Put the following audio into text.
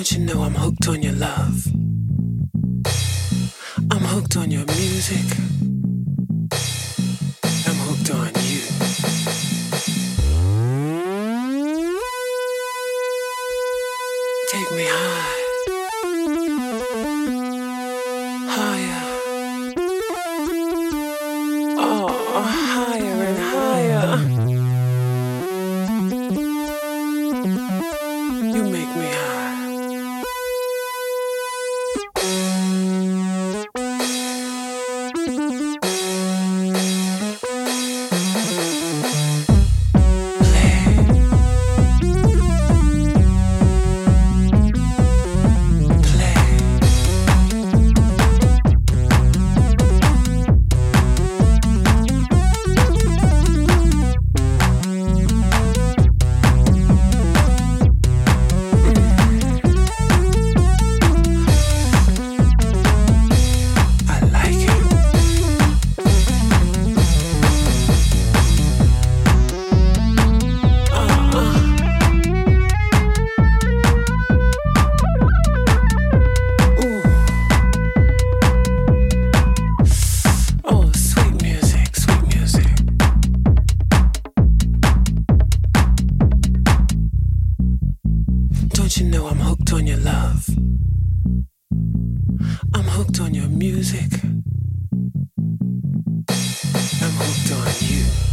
Don't you know I'm hooked on your love? I'm hooked on your music. I'm hooked on you. Take me high. know I'm hooked on your love. I'm hooked on your music. I'm hooked on you.